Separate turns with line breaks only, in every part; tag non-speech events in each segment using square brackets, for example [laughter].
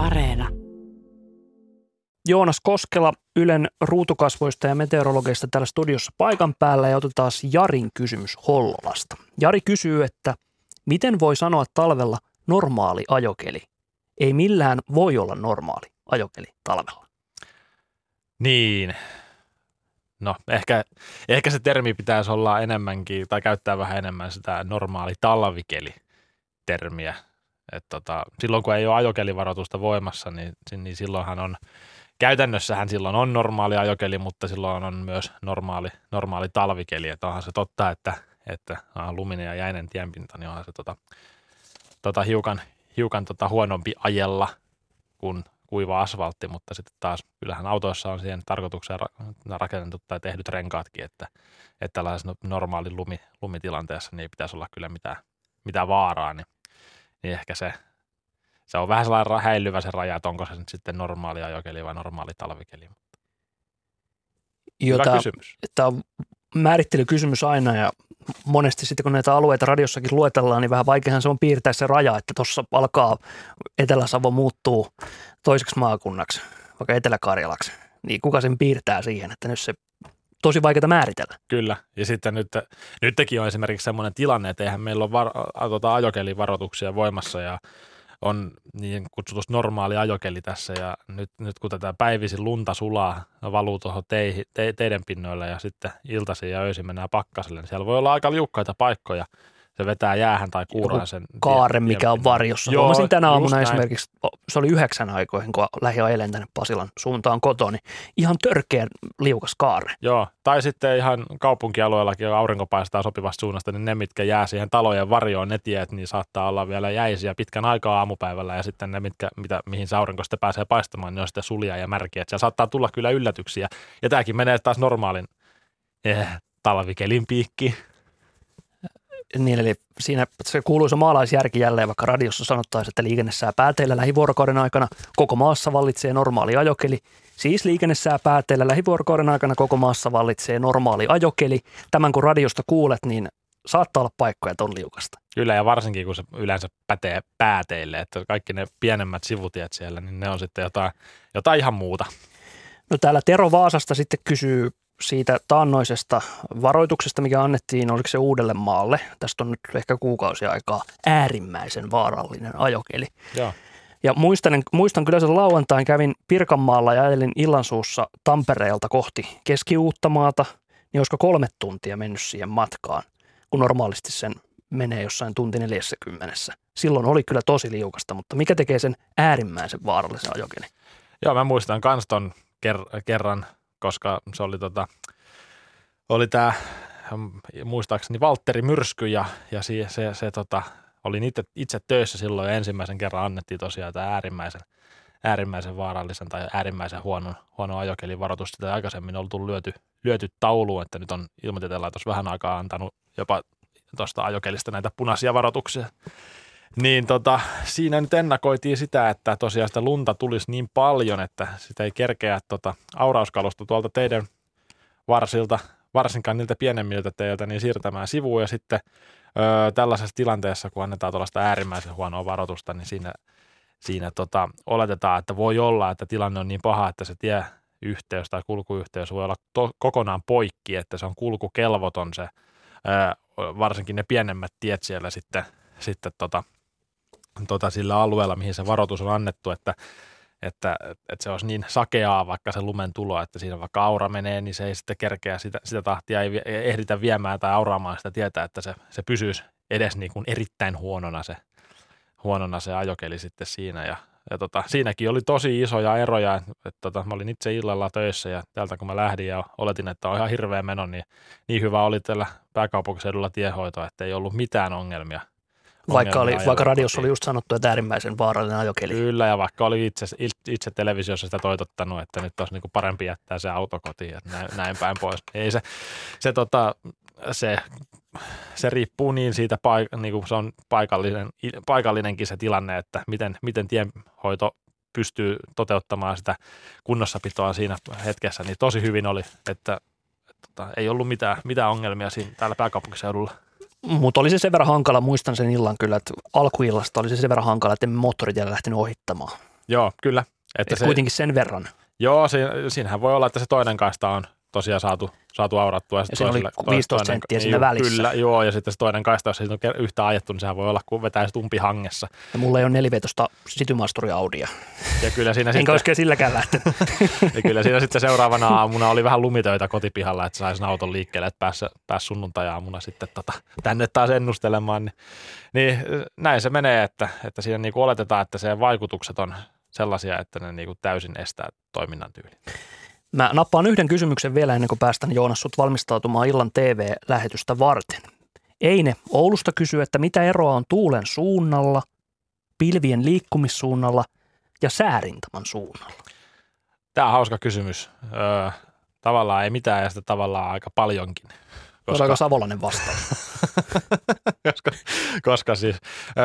Areena.
Joonas Koskela Ylen ruutukasvoista ja meteorologeista täällä studiossa paikan päällä ja otetaan Jarin kysymys Hollolasta. Jari kysyy, että miten voi sanoa talvella normaali ajokeli? Ei millään voi olla normaali ajokeli talvella.
Niin. No, ehkä, ehkä se termi pitäisi olla enemmänkin, tai käyttää vähän enemmän sitä normaali talvikeli-termiä. Et tota, silloin kun ei ole ajokelivaroitusta voimassa, niin, niin silloinhan on, käytännössähän silloin on normaali ajokeli, mutta silloin on myös normaali, normaali talvikeli. Että onhan se totta, että, että luminen ja jäinen tienpinta, niin onhan se tota, tota hiukan, hiukan tota huonompi ajella kuin kuiva asfaltti, mutta sitten taas kyllähän autoissa on siihen tarkoitukseen rakennettu tai tehdyt renkaatkin, että, että tällaisessa normaalin lumi, lumitilanteessa niin ei pitäisi olla kyllä mitään, mitään vaaraa, niin, niin ehkä se, se on vähän sellainen häilyvä se raja, että onko se nyt sitten normaali ajokeli vai normaali talvikeli.
Jota, Hyvä kysymys. Tämä on määrittelykysymys aina ja monesti sitten kun näitä alueita radiossakin luetellaan, niin vähän vaikeahan se on piirtää se raja, että tuossa alkaa Etelä-Savo muuttuu toiseksi maakunnaksi, vaikka Etelä-Karjalaksi. Niin kuka sen piirtää siihen, että nyt se tosi vaikeaa määritellä.
Kyllä, ja sitten nyt, nytkin on esimerkiksi sellainen tilanne, että eihän meillä ole var, tuota, ajokelivaroituksia voimassa ja on niin kutsutus normaali ajokeli tässä. Ja nyt, nyt kun tätä päivisin lunta sulaa, valuu tuohon te, teidän pinnoille ja sitten iltaisin ja öisin mennään pakkaselle, niin siellä voi olla aika liukkaita paikkoja – se vetää jäähän tai kuuraan sen.
Kaare, mikä on varjossa. Joo, Huomasin tänä aamuna näin. esimerkiksi, se oli yhdeksän aikoihin, kun lähdin ajelen tänne Pasilan suuntaan kotoon, niin ihan törkeä liukas kaare.
Joo, tai sitten ihan kaupunkialueellakin, kun aurinko paistaa sopivasta suunnasta, niin ne, mitkä jää siihen talojen varjoon, ne tiet, niin saattaa olla vielä jäisiä pitkän aikaa aamupäivällä, ja sitten ne, mitkä, mitä, mihin se aurinko sitten pääsee paistamaan, niin on sitten sulia ja märkiä. Että saattaa tulla kyllä yllätyksiä, ja tämäkin menee taas normaalin eh, talvikelin piikki
niin, eli siinä se kuuluisa maalaisjärki jälleen, vaikka radiossa sanottaisiin, että liikenne sää pääteillä lähivuorokauden aikana koko maassa vallitsee normaali ajokeli. Siis liikenne sää pääteillä lähivuorokauden aikana koko maassa vallitsee normaali ajokeli. Tämän kun radiosta kuulet, niin saattaa olla paikkoja ton liukasta.
Kyllä ja varsinkin kun se yleensä pätee pääteille, että kaikki ne pienemmät sivutiet siellä, niin ne on sitten jotain, jotain ihan muuta.
No täällä Tero Vaasasta sitten kysyy siitä taannoisesta varoituksesta, mikä annettiin, oliko se uudelle maalle, tästä on nyt ehkä kuukausi aikaa, äärimmäisen vaarallinen ajokeli.
Joo.
Ja muistan, muistan kyllä sen lauantain, kävin Pirkanmaalla ja ajelin illansuussa Tampereelta kohti Keski-Uuttamaata, niin olisiko kolme tuntia mennyt siihen matkaan, kun normaalisti sen menee jossain tunti 40. Silloin oli kyllä tosi liukasta, mutta mikä tekee sen äärimmäisen vaarallisen ajokeli?
Joo, mä muistan kans ton ker- kerran – koska se oli, tota, oli tämä muistaakseni Valtteri Myrsky ja, ja se, se, se tota, olin itse, itse töissä silloin ja ensimmäisen kerran annettiin tosiaan tämä äärimmäisen, äärimmäisen vaarallisen tai äärimmäisen huonon, huono ajokelin varoitus. Sitä aikaisemmin on tullut lyöty, lyöty tauluun, että nyt on ilmatieteen laitos vähän aikaa antanut jopa tuosta ajokelista näitä punaisia varoituksia. Niin tota, siinä nyt ennakoitiin sitä, että tosiaan sitä lunta tulisi niin paljon, että sitä ei kerkeä tota aurauskalusta tuolta teidän varsilta, varsinkaan niiltä pienemmiltä teiltä, niin siirtämään sivuun. Ja sitten ö, tällaisessa tilanteessa, kun annetaan tuollaista äärimmäisen huonoa varoitusta, niin siinä, siinä tota, oletetaan, että voi olla, että tilanne on niin paha, että se tieyhteys tai kulkuyhteys voi olla to- kokonaan poikki, että se on kulkukelvoton se, ö, varsinkin ne pienemmät tiet siellä sitten, sitten tota, tota, sillä alueella, mihin se varoitus on annettu, että, että, että se olisi niin sakeaa vaikka se lumen tulo, että siinä vaikka aura menee, niin se ei sitten kerkeä sitä, sitä tahtia, ei ehditä viemään tai auraamaan sitä tietää, että se, se pysyisi edes niin kuin erittäin huonona se, huonona se ajokeli sitten siinä. Ja, ja tota, siinäkin oli tosi isoja eroja, että tota, mä olin itse illalla töissä ja täältä kun mä lähdin ja oletin, että on ihan hirveä meno, niin niin hyvä oli tällä pääkaupunkiseudulla tiehoito, että ei ollut mitään ongelmia
vaikka, oli, vaikka radiossa oli just sanottu, että äärimmäisen vaarallinen ajokeli.
Kyllä, ja vaikka oli itse, itse televisiossa sitä toitottanut, että nyt olisi niin kuin parempi jättää se auto kotiin, että näin, näin päin pois. Ei se, se, tota, se, se riippuu niin siitä, paik- niin kuin se on paikallinen, paikallinenkin se tilanne, että miten, miten tienhoito pystyy toteuttamaan sitä kunnossapitoa siinä hetkessä, niin tosi hyvin oli, että, että, että tota, ei ollut mitään, mitään ongelmia siinä täällä pääkaupunkiseudulla.
Mutta oli se sen verran hankala, muistan sen illan kyllä, että alkuillasta oli se sen verran hankala, että moottoritiellä lähtenyt ohittamaan.
Joo, kyllä.
Että se, kuitenkin sen verran.
Joo, siinä, siinähän voi olla, että se toinen kaista on tosiaan saatu, saatu aurattua. Ja,
ja siinä oli 15 toinen, senttiä siinä välissä.
Kyllä, joo, ja sitten se toinen kaista, jos se on yhtä ajettu, niin sehän voi olla, kun vetää umpi hangessa.
Ja mulla ei ole nelivetosta sitymaasturi Audia.
Ja kyllä siinä [laughs]
Enkä sitten, silläkään lähtenyt. [laughs]
ja kyllä siinä sitten seuraavana aamuna oli vähän lumitöitä kotipihalla, että saisi auton liikkeelle, että pääsi, pääsi sunnuntai-aamuna sitten tota, tänne taas ennustelemaan. Niin, niin näin se menee, että, että siinä niin oletetaan, että se vaikutukset on sellaisia, että ne niin täysin estää toiminnan tyylin.
Mä nappaan yhden kysymyksen vielä ennen kuin päästän Joonas sut valmistautumaan illan TV-lähetystä varten. Eine Oulusta kysyy, että mitä eroa on tuulen suunnalla, pilvien liikkumissuunnalla ja säärintaman suunnalla?
Tämä on hauska kysymys. Öö, tavallaan ei mitään ja sitten tavallaan aika paljonkin.
Koska... Oliko Savolainen vastaus? [laughs] [laughs]
koska, koska siis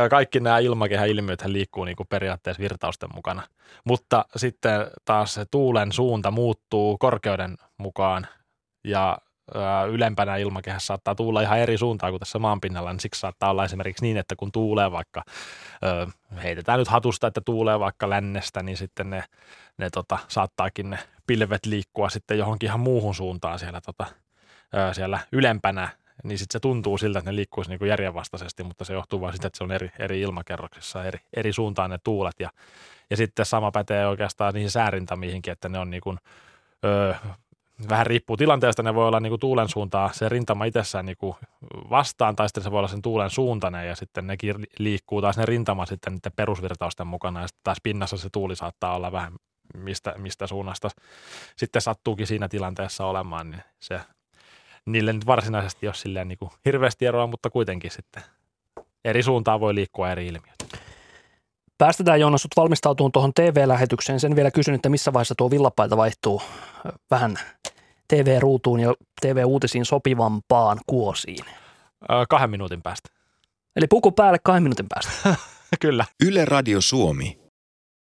kaikki nämä ilmakehän ilmiöt liikkuu niin kuin periaatteessa virtausten mukana. Mutta sitten taas se tuulen suunta muuttuu korkeuden mukaan ja ylempänä ilmakehässä saattaa tuulla ihan eri suuntaan kuin tässä maanpinnalla, niin siksi saattaa olla esimerkiksi niin, että kun tuulee vaikka, heitetään nyt hatusta, että tuulee vaikka lännestä, niin sitten ne, ne tota, saattaakin ne pilvet liikkua sitten johonkin ihan muuhun suuntaan siellä tota, siellä ylempänä, niin sitten se tuntuu siltä, että ne liikkuisi niin kuin järjenvastaisesti, mutta se johtuu vain siitä, että se on eri, eri ilmakerroksissa, eri, eri suuntaan ne tuulet. Ja, ja sitten sama pätee oikeastaan niihin säärintamiihinkin, että ne on niin kuin, öö, vähän riippuu tilanteesta, ne voi olla niin kuin tuulen suuntaa se rintama itsessään niin kuin vastaan, tai sitten se voi olla sen tuulen suuntainen, ja sitten nekin liikkuu taas ne rintama sitten niiden perusvirtausten mukana, ja sitten taas pinnassa se tuuli saattaa olla vähän mistä, mistä suunnasta sitten sattuukin siinä tilanteessa olemaan, niin se niille nyt varsinaisesti ole silleen niin kuin hirveästi eroa, mutta kuitenkin sitten eri suuntaan voi liikkua eri ilmiöt.
Päästetään Joonas sut valmistautumaan tuohon TV-lähetykseen. Sen vielä kysyn, että missä vaiheessa tuo villapaita vaihtuu vähän TV-ruutuun ja TV-uutisiin sopivampaan kuosiin?
Öö, kahden minuutin päästä.
Eli puku päälle kahden minuutin päästä. [laughs]
Kyllä.
Yle Radio Suomi.